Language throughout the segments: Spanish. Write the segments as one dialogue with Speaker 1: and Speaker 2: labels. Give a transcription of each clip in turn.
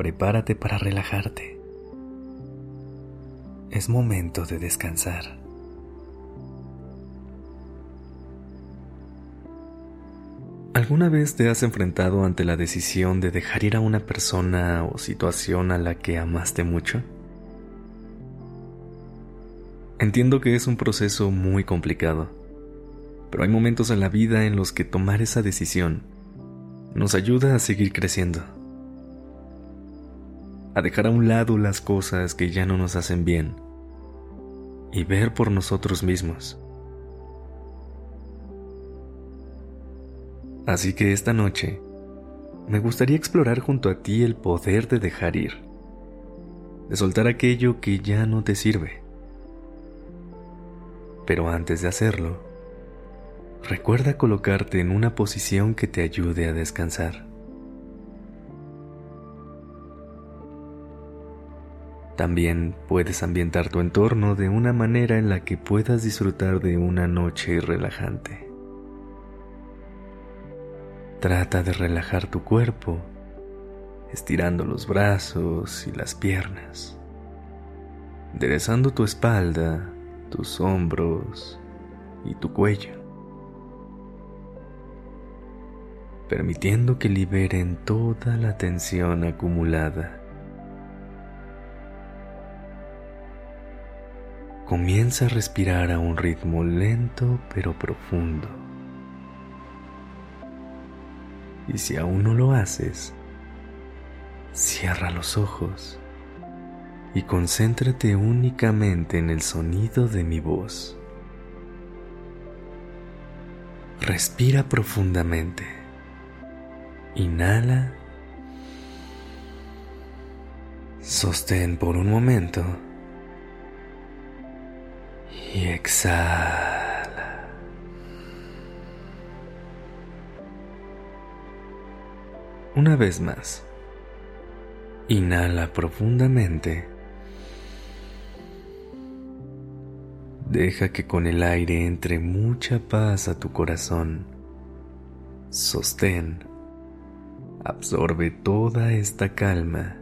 Speaker 1: Prepárate para relajarte. Es momento de descansar. ¿Alguna vez te has enfrentado ante la decisión de dejar ir a una persona o situación a la que amaste mucho? Entiendo que es un proceso muy complicado pero hay momentos en la vida en los que tomar esa decisión nos ayuda a seguir creciendo, a dejar a un lado las cosas que ya no nos hacen bien y ver por nosotros mismos. Así que esta noche me gustaría explorar junto a ti el poder de dejar ir, de soltar aquello que ya no te sirve. Pero antes de hacerlo, recuerda colocarte en una posición que te ayude a descansar. También puedes ambientar tu entorno de una manera en la que puedas disfrutar de una noche relajante. Trata de relajar tu cuerpo, estirando los brazos y las piernas, enderezando tu espalda, tus hombros y tu cuello. permitiendo que liberen toda la tensión acumulada. Comienza a respirar a un ritmo lento pero profundo. Y si aún no lo haces, cierra los ojos y concéntrate únicamente en el sonido de mi voz. Respira profundamente. Inhala. Sostén por un momento. Y exhala. Una vez más. Inhala profundamente. Deja que con el aire entre mucha paz a tu corazón. Sostén Absorbe toda esta calma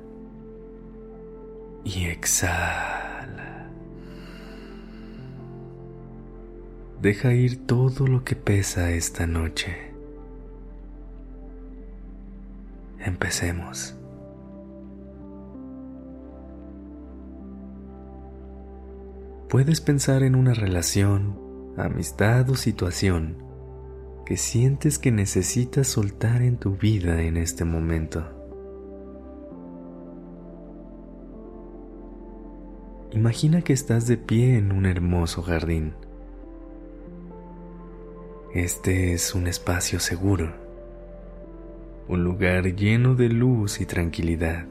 Speaker 1: y exhala. Deja ir todo lo que pesa esta noche. Empecemos. Puedes pensar en una relación, amistad o situación que sientes que necesitas soltar en tu vida en este momento. Imagina que estás de pie en un hermoso jardín. Este es un espacio seguro, un lugar lleno de luz y tranquilidad.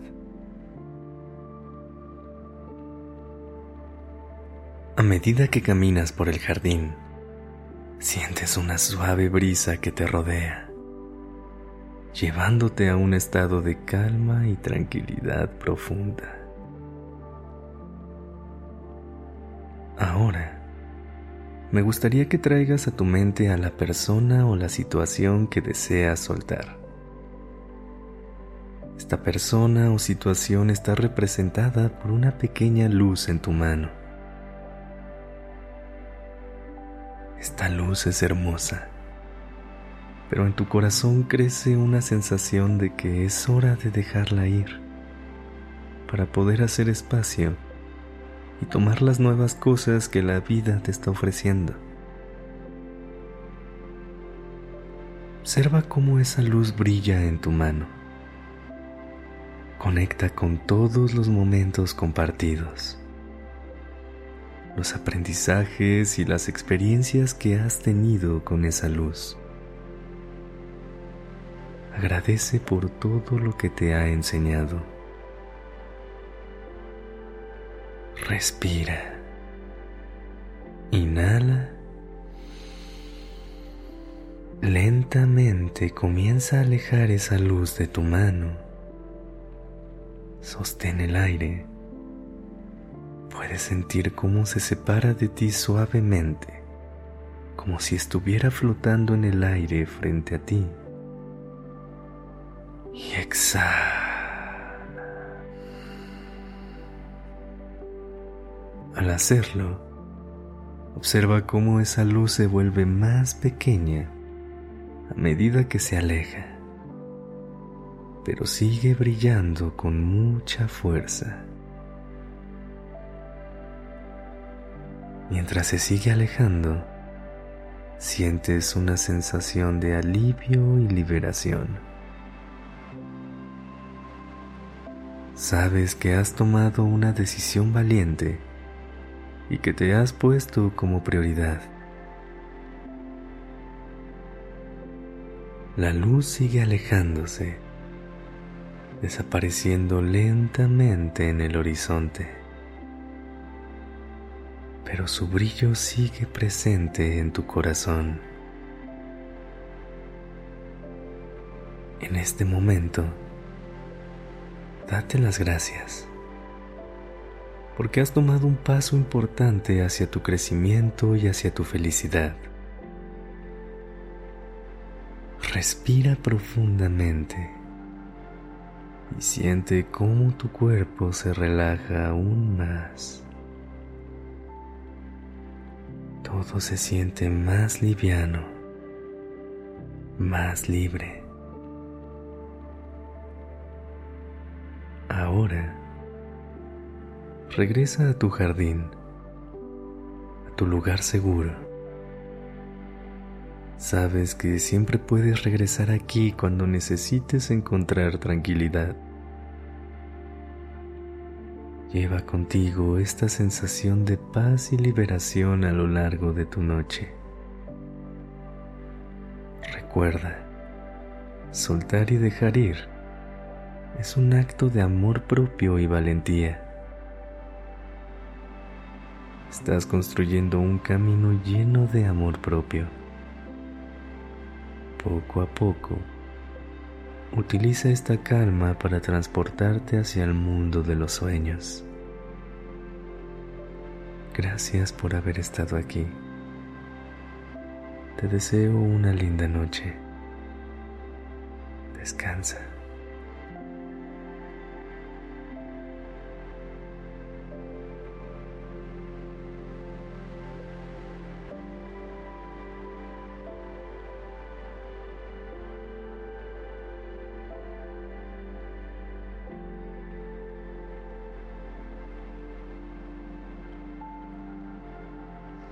Speaker 1: A medida que caminas por el jardín, sientes una suave brisa que te rodea, llevándote a un estado de calma y tranquilidad profunda. Ahora, me gustaría que traigas a tu mente a la persona o la situación que deseas soltar. Esta persona o situación está representada por una pequeña luz en tu mano. Esta luz es hermosa, pero en tu corazón crece una sensación de que es hora de dejarla ir para poder hacer espacio y tomar las nuevas cosas que la vida te está ofreciendo. Observa cómo esa luz brilla en tu mano. Conecta con todos los momentos compartidos los aprendizajes y las experiencias que has tenido con esa luz. Agradece por todo lo que te ha enseñado Respira. Inhala. Lentamente comienza a alejar esa luz de tu mano. Sostén el aire. Puedes sentir cómo se separa de ti suavemente, como si estuviera flotando en el aire frente a ti. Y exhala. Al hacerlo, observa cómo esa luz se vuelve más pequeña a medida que se aleja, pero sigue brillando con mucha fuerza. Mientras se sigue alejando, sientes una sensación de alivio y liberación. Sabes que has tomado una decisión valiente y que te has puesto como prioridad. La luz sigue alejándose, desapareciendo lentamente en el horizonte, pero su brillo sigue presente en tu corazón. En este momento, date las gracias, porque has tomado un paso importante hacia tu crecimiento y hacia tu felicidad. Respira profundamente y siente cómo tu cuerpo se relaja aún más. Todo se siente más liviano, más libre. Ahora, regresa a tu jardín, a tu lugar seguro Sabes que siempre puedes regresar aquí cuando necesites encontrar tranquilidad. Lleva contigo esta sensación de paz y liberación a lo largo de tu noche. Recuerda, soltar y dejar ir es un acto de amor propio y valentía. Estás construyendo un camino lleno de amor propio poco a poco, utiliza esta calma para transportarte hacia el mundo de los sueños. Gracias por haber estado aquí. Te deseo una linda noche. Descansa.